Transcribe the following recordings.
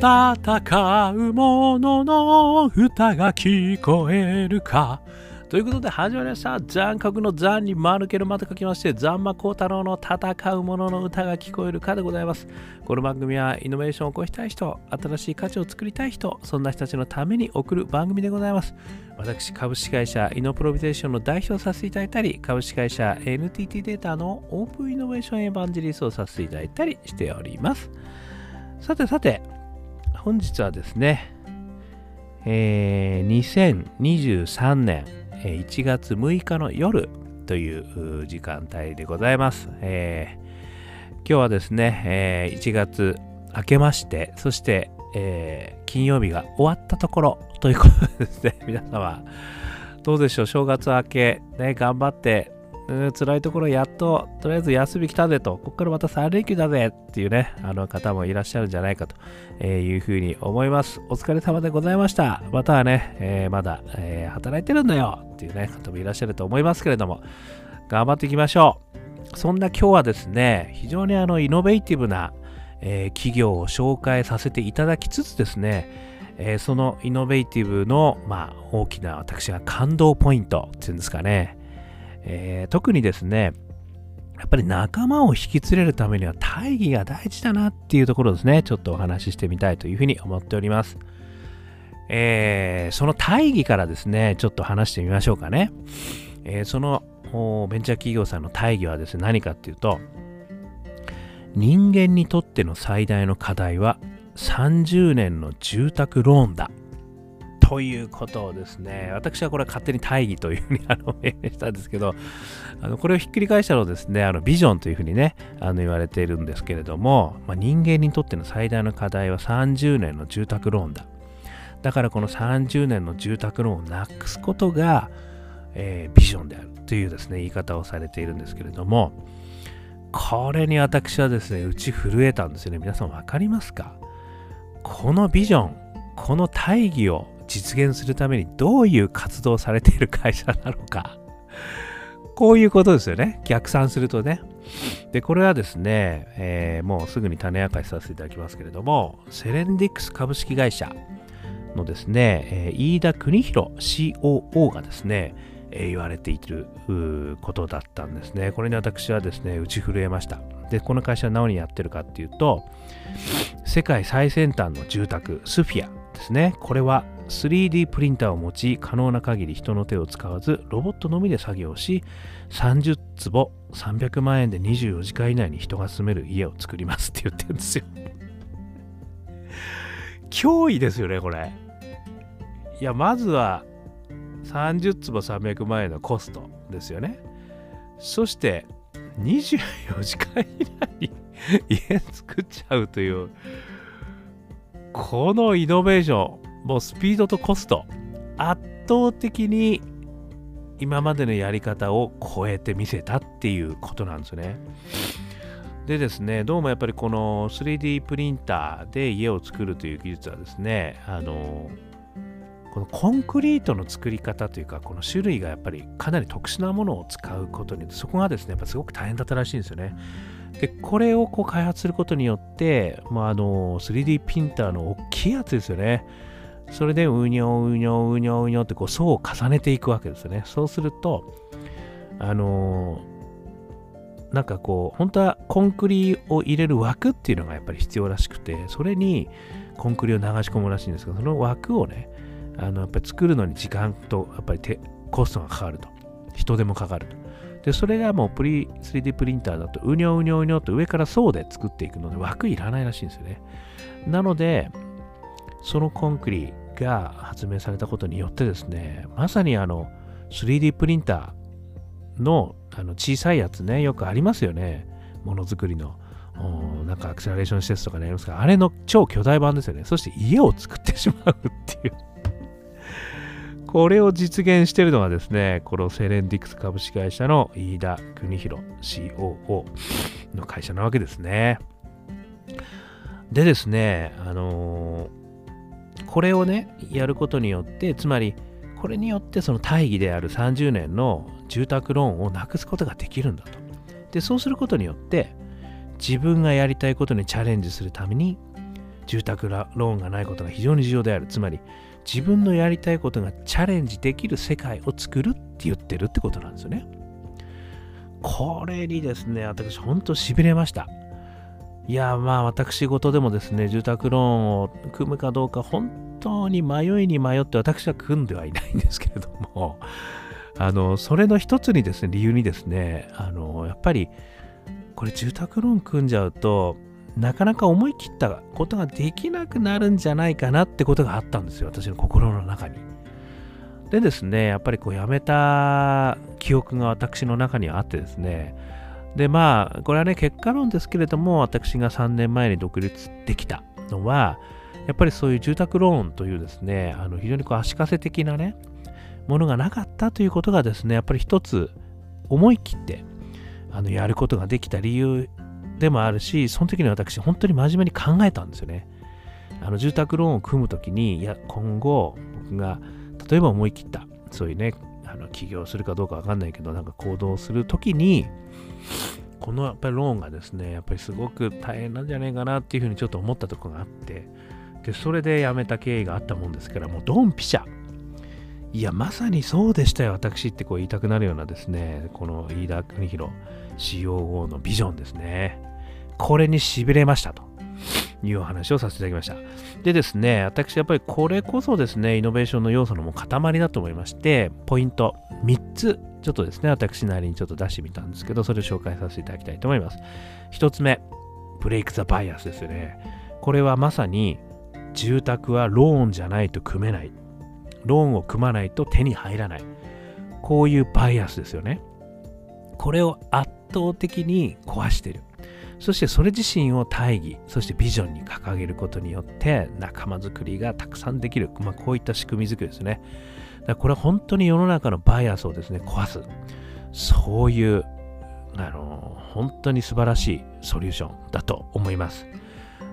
戦う者のの歌が聞こえるか？ということで始まりました。残酷の残に丸けるまと書きまして、残魔高太郎の戦う者のの歌が聞こえるかでございます。この番組はイノベーションを起こしたい人、新しい価値を作りたい人、そんな人たちのために送る番組でございます。私、株式会社イノプロビゼーションの代表をさせていただいたり、株式会社 NTT データのオープンイノベーションエヴァンジリストをさせていただいたりしております。さてさて、本日はですね、えー、2023年1月6日の夜という時間帯でございます。えー、今日はですね、えー、1月明けまして、そして、えー、金曜日が終わったところ ということですね。皆様、どうでしょう？正月明け、ね、頑張って辛いところやっと、とりあえず休み来たぜと、ここからまた3連休だぜっていうね、あの方もいらっしゃるんじゃないかというふうに思います。お疲れ様でございました。またはね、えー、まだ、えー、働いてるんだよっていうね、方もいらっしゃると思いますけれども、頑張っていきましょう。そんな今日はですね、非常にあのイノベーティブな、えー、企業を紹介させていただきつつですね、えー、そのイノベーティブの、まあ、大きな私が感動ポイントっていうんですかね、えー、特にですね、やっぱり仲間を引き連れるためには大義が大事だなっていうところですね、ちょっとお話ししてみたいというふうに思っております。えー、その大義からですね、ちょっと話してみましょうかね。えー、そのベンチャー企業さんの大義はですね、何かっていうと、人間にとっての最大の課題は30年の住宅ローンだということをですね、私はこれは勝手に大義というふうに あの命名したんですけど、あのこれをひっくり返したのですね、あのビジョンというふうにね、あの言われているんですけれども、まあ、人間にとっての最大の課題は30年の住宅ローンだ。だからこの30年の住宅ローンをなくすことが、えー、ビジョンであるというですね、言い方をされているんですけれども、これに私はですね、打ち震えたんですよね。皆さん分かりますか？このビジョン、この大義を実現するためにどういう活動されている会社なのか。こういうことですよね。逆算するとね。で、これはですね、えー、もうすぐに種明かしさせていただきますけれども、セレンディックス株式会社のですね、えー、飯田邦弘 COO がですね、えー、言われていることだったんですね。これに私はですね、打ち震えました。で、この会社は何をやってるかっていうと、世界最先端の住宅、スフィアですね。これは 3D プリンターを用い可能な限り人の手を使わずロボットのみで作業し30坪300万円で24時間以内に人が住める家を作りますって言ってるんですよ。脅威ですよねこれ。いやまずは30坪300万円のコストですよね。そして24時間以内に家作っちゃうというこのイノベーションもうスピードとコスト、圧倒的に今までのやり方を超えてみせたっていうことなんですね。でですね、どうもやっぱりこの 3D プリンターで家を作るという技術はですね、あの、このコンクリートの作り方というか、この種類がやっぱりかなり特殊なものを使うことによって、そこがですね、やっぱすごく大変だったらしいんですよね。で、これをこう開発することによって、まあ、あの 3D プリンターの大きいやつですよね。それでうにょうにょうにょうにょってこう層を重ねていくわけですよね。そうすると、あの、なんかこう、本当はコンクリを入れる枠っていうのがやっぱり必要らしくて、それにコンクリを流し込むらしいんですけど、その枠をね、あのやっぱり作るのに時間とやっぱりコストがかかると。人手もかかると。で、それがもうプリ 3D プリンターだと、うにょうにょうにょと上から層で作っていくので枠いらないらしいんですよね。なので、そのコンクリが発明されたことによってですね、まさにあの 3D プリンターのあの小さいやつね、よくありますよね。ものづくりの。なんかアクセラレーション施設とかにありますが、あれの超巨大版ですよね。そして家を作ってしまうっていうこれを実現しているのがですね、このセレンディクス株式会社の飯田邦弘 COO の会社なわけですね。でですね、あのーこれをね、やることによって、つまり、これによってその大義である30年の住宅ローンをなくすことができるんだと。で、そうすることによって、自分がやりたいことにチャレンジするために、住宅ローンがないことが非常に重要である。つまり、自分のやりたいことがチャレンジできる世界を作るって言ってるってことなんですよね。これにですね、私、本当しびれました。いや、まあ、私事でもですね、住宅ローンを組むかどうか、本当に迷いに迷って、私は組んではいないんですけれども、あの、それの一つにですね、理由にですね、あの、やっぱり、これ住宅ローン組んじゃうと、なかなか思い切ったことができなくなるんじゃないかなってことがあったんですよ、私の心の中に。でですね、やっぱりこうやめた記憶が私の中にはあってですね、でまあ、これはね、結果論ですけれども、私が3年前に独立できたのは、やっぱりそういう住宅ローンというですね、あの非常にこう足かせ的なね、ものがなかったということがですね、やっぱり一つ思い切ってあのやることができた理由でもあるし、その時に私、本当に真面目に考えたんですよね。あの住宅ローンを組む時に、いや、今後、僕が例えば思い切った、そういうね、あの起業するかどうかわかんないけど、なんか行動する時に、このやっぱりローンがですね、やっぱりすごく大変なんじゃないかなっていうふうにちょっと思ったとこがあって、で、それで辞めた経緯があったもんですから、もうドンピシャ。いや、まさにそうでしたよ、私ってこう言いたくなるようなですね、この飯田邦弘 COO のビジョンですね。これにしびれましたと。いうお話をさせていただきました。でですね、私やっぱりこれこそですね、イノベーションの要素のもう塊だと思いまして、ポイント3つ、ちょっとですね、私なりにちょっと出してみたんですけど、それを紹介させていただきたいと思います。1つ目、ブレイク・ザ・バイアスですよね。これはまさに、住宅はローンじゃないと組めない。ローンを組まないと手に入らない。こういうバイアスですよね。これを圧倒的に壊してる。そしてそれ自身を大義、そしてビジョンに掲げることによって仲間づくりがたくさんできる。まあ、こういった仕組みづくりですね。だこれは本当に世の中のバイアスをですね、壊す。そういう、あの、本当に素晴らしいソリューションだと思います。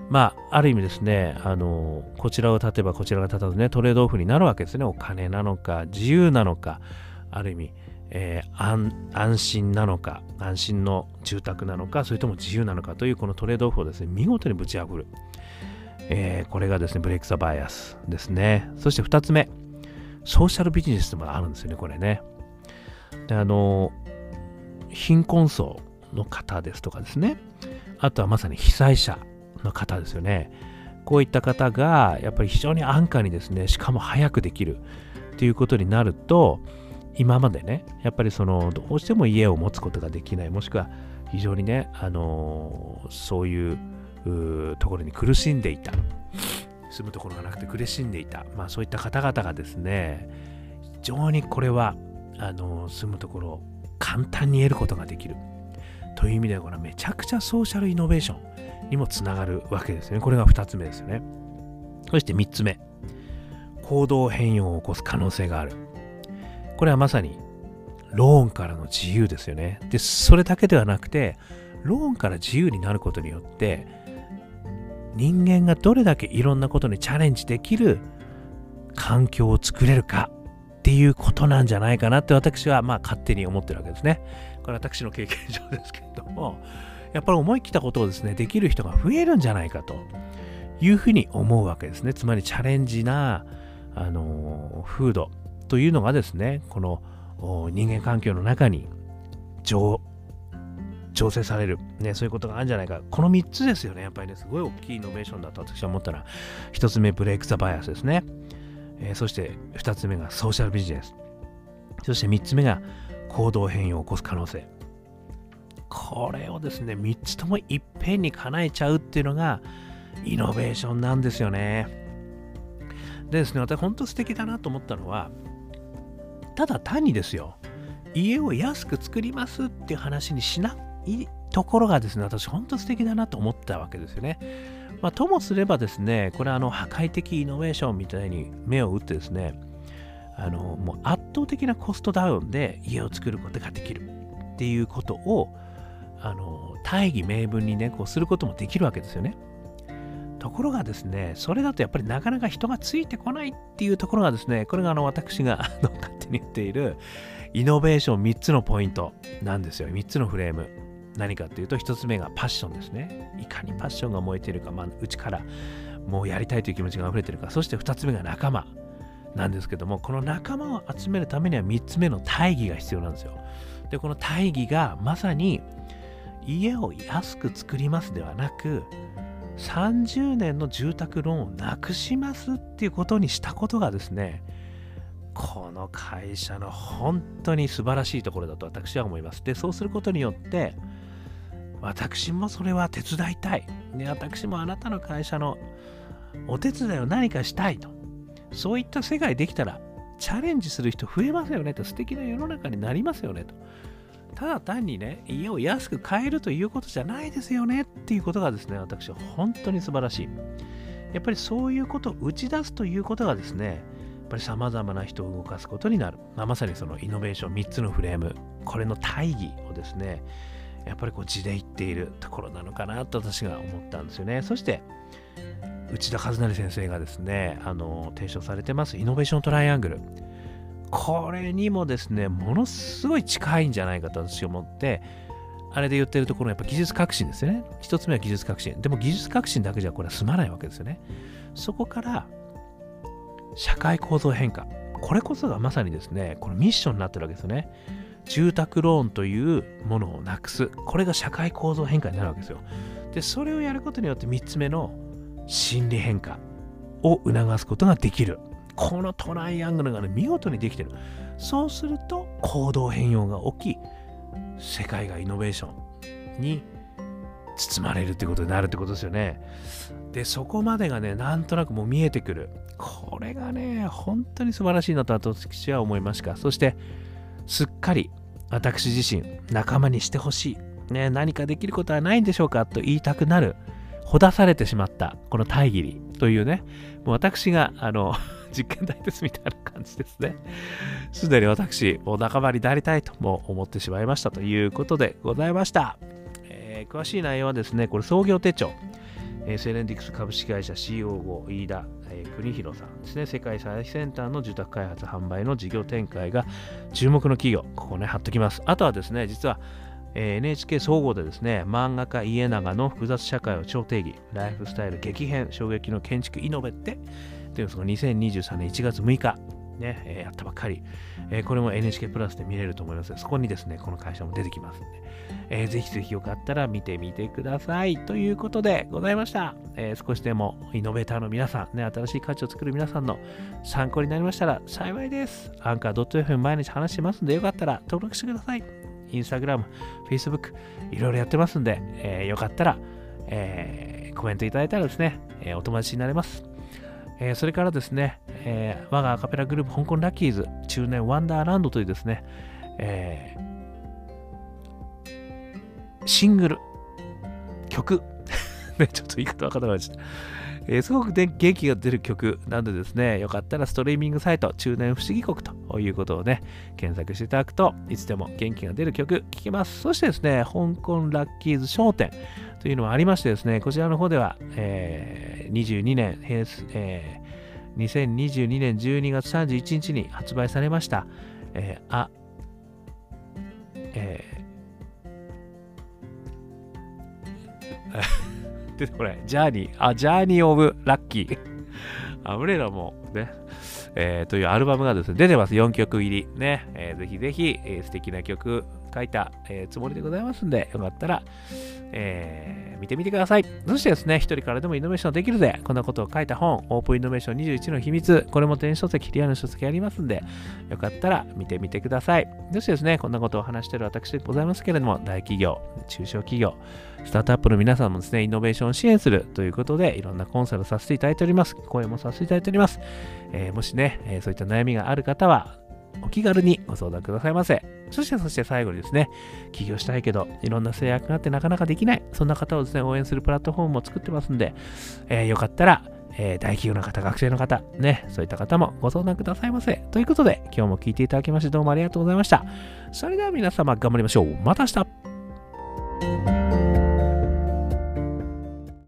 まあ、ある意味ですね、あの、こちらを立てばこちらが立たずね、トレードオフになるわけですね。お金なのか、自由なのか、ある意味、えー、安心なのか、安心の住宅なのか、それとも自由なのかというこのトレードオフをですね、見事にぶち破る。えー、これがですね、ブレイク・ザ・バイアスですね。そして2つ目、ソーシャルビジネスでもあるんですよね、これね。で、あの、貧困層の方ですとかですね、あとはまさに被災者の方ですよね。こういった方が、やっぱり非常に安価にですね、しかも早くできるということになると、今までね、やっぱりその、どうしても家を持つことができない、もしくは非常にね、あのー、そういうところに苦しんでいた、住むところがなくて苦しんでいた、まあそういった方々がですね、非常にこれは、あのー、住むところを簡単に得ることができる。という意味では、これはめちゃくちゃソーシャルイノベーションにもつながるわけですね。これが2つ目ですよね。そして3つ目。行動変容を起こす可能性がある。これはまさにローンからの自由ですよね。で、それだけではなくて、ローンから自由になることによって、人間がどれだけいろんなことにチャレンジできる環境を作れるかっていうことなんじゃないかなって私はまあ勝手に思ってるわけですね。これは私の経験上ですけれども、やっぱり思い切ったことをですね、できる人が増えるんじゃないかというふうに思うわけですね。つまりチャレンジな、あの風土、というのがですね、この人間環境の中に調整される、ね、そういうことがあるんじゃないか。この3つですよね。やっぱりね、すごい大きいイノベーションだと私は思ったら、1つ目、ブレイク・ザ・バイアスですね。えー、そして2つ目がソーシャルビジネス。そして3つ目が行動変容を起こす可能性。これをですね、3つともいっぺんに叶えちゃうっていうのがイノベーションなんですよね。でですね、私本当素敵だなと思ったのは、ただ単にですよ、家を安く作りますっていう話にしないところがですね、私本当素敵だなと思ったわけですよね。まあ、ともすればですね、これはあの破壊的イノベーションみたいに目を打ってですね、あのもう圧倒的なコストダウンで家を作ることができるっていうことをあの大義名分にね、こうすることもできるわけですよね。ところがですね、それだとやっぱりなかなか人がついてこないっていうところがですね、これがあの私が 勝手に言っているイノベーション3つのポイントなんですよ。3つのフレーム。何かっていうと、1つ目がパッションですね。いかにパッションが燃えているか、まあ、内からもうやりたいという気持ちが溢れているかそして2つ目が仲間なんですけどもこの仲間を集めるためには3つ目の大義が必要なんですよでこの大義がまさに家を安く作りますではなく30年の住宅ローンをなくしますっていうことにしたことがですねこの会社の本当に素晴らしいところだと私は思います。で、そうすることによって、私もそれは手伝いたい。で、私もあなたの会社のお手伝いを何かしたいと。そういった世界できたら、チャレンジする人増えますよねと、素敵な世の中になりますよねと。ただ単にね、家を安く買えるということじゃないですよねっていうことがですね、私は本当に素晴らしい。やっぱりそういうことを打ち出すということがですね、やっぱり様々な人を動かすことになる。まあ、まさにそのイノベーション3つのフレーム、これの大義をですね、やっぱりこう地で言っているところなのかなと私が思ったんですよね。そして、内田和成先生がですね、あの、提唱されてますイノベーショントライアングル。これにもですね、ものすごい近いんじゃないかと私は思って、あれで言ってるところやっぱ技術革新ですよね。一つ目は技術革新。でも技術革新だけじゃこれは済まないわけですよね。そこから社会構造変化。これこそがまさにですね、このミッションになってるわけですよね。住宅ローンというものをなくす。これが社会構造変化になるわけですよ。で、それをやることによって3つ目の心理変化を促すことができる。このトライアングルがね、見事にできてる。そうすると行動変容が起き、世界がイノベーションに包まれるってことになるってことですよね。で、そこまでがね、なんとなくもう見えてくる。これがね、本当に素晴らしいなと私は思いました。そして、すっかり私自身、仲間にしてほしい。ね、何かできることはないんでしょうかと言いたくなる、ほだされてしまった、この大義理というね、もう私が、あの、実験台ですみたいな感じですね。すでに私、もう仲間になりたいとも思ってしまいましたということでございました。えー、詳しい内容はですね、これ創業手帳。えセレンディクス株式会社 CO5 飯田、えー、国広さんですね、世界最先端の住宅開発販売の事業展開が注目の企業、ここね、貼っときます。あとはですね、実は、えー、NHK 総合でですね、漫画家家長の複雑社会を超定義、ライフスタイル激変、衝撃の建築イノベってというのが2023年1月6日、ね、えー、やったばっかり、えー、これも NHK プラスで見れると思いますそこにですね、この会社も出てきますんで、えー、ぜひぜひよかったら見てみてください。ということでございました。えー、少しでもイノベーターの皆さん、ね、新しい価値を作る皆さんの参考になりましたら幸いです。アンカー .fm 毎日話してますんで、よかったら登録してください。インスタグラム、フェイスブック、いろいろやってますんで、えー、よかったら、えー、コメントいただいたらですね、えー、お友達になれます。えー、それからですね、えー、我がアカペラグループ香港ラッキーズ中年ワンダーランドというですね、えー、シングル、曲、ね、ちょっと言い方わからないです。えー、すごく、ね、元気が出る曲なんでですね、よかったらストリーミングサイト、中年不思議国ということをね、検索していただくといつでも元気が出る曲聴けます。そしてですね、香港ラッキーズ商店というのもありましてですね、こちらの方では、えー、22年、平えー、2022年12月31日に発売されました、えー、あ、えー、出てこない。ジャーニー、あ、ジャーニー・オブ・ラッキー。あ、俺らもね、えー、というアルバムがですね、出てます。4曲入り。ね、えー、ぜひぜひ、えー、素敵な曲書いた、えー、つもりでございますんで、よかったら、えー、見てみてください。そしてですね、一人からでもイノベーションできるぜ。こんなことを書いた本、オープンイノベーション21の秘密。これも電子書籍、リアルの書籍ありますんで、よかったら見てみてください。そしてですね、こんなことを話している私でございますけれども、大企業、中小企業、スタートアップの皆さんもですね、イノベーションを支援するということで、いろんなコンサルさせていただいております。声もさせていただいております。えー、もしね、え、そういった悩みがある方は、お気軽にご相談くださいませ。そして、そして最後にですね、起業したいけど、いろんな制約があってなかなかできない、そんな方をですね、応援するプラットフォームも作ってますんで、えー、よかったら、えー、大企業の方、学生の方、ね、そういった方もご相談くださいませ。ということで、今日も聞いていただきましてどうもありがとうございました。それでは皆様頑張りましょう。また明日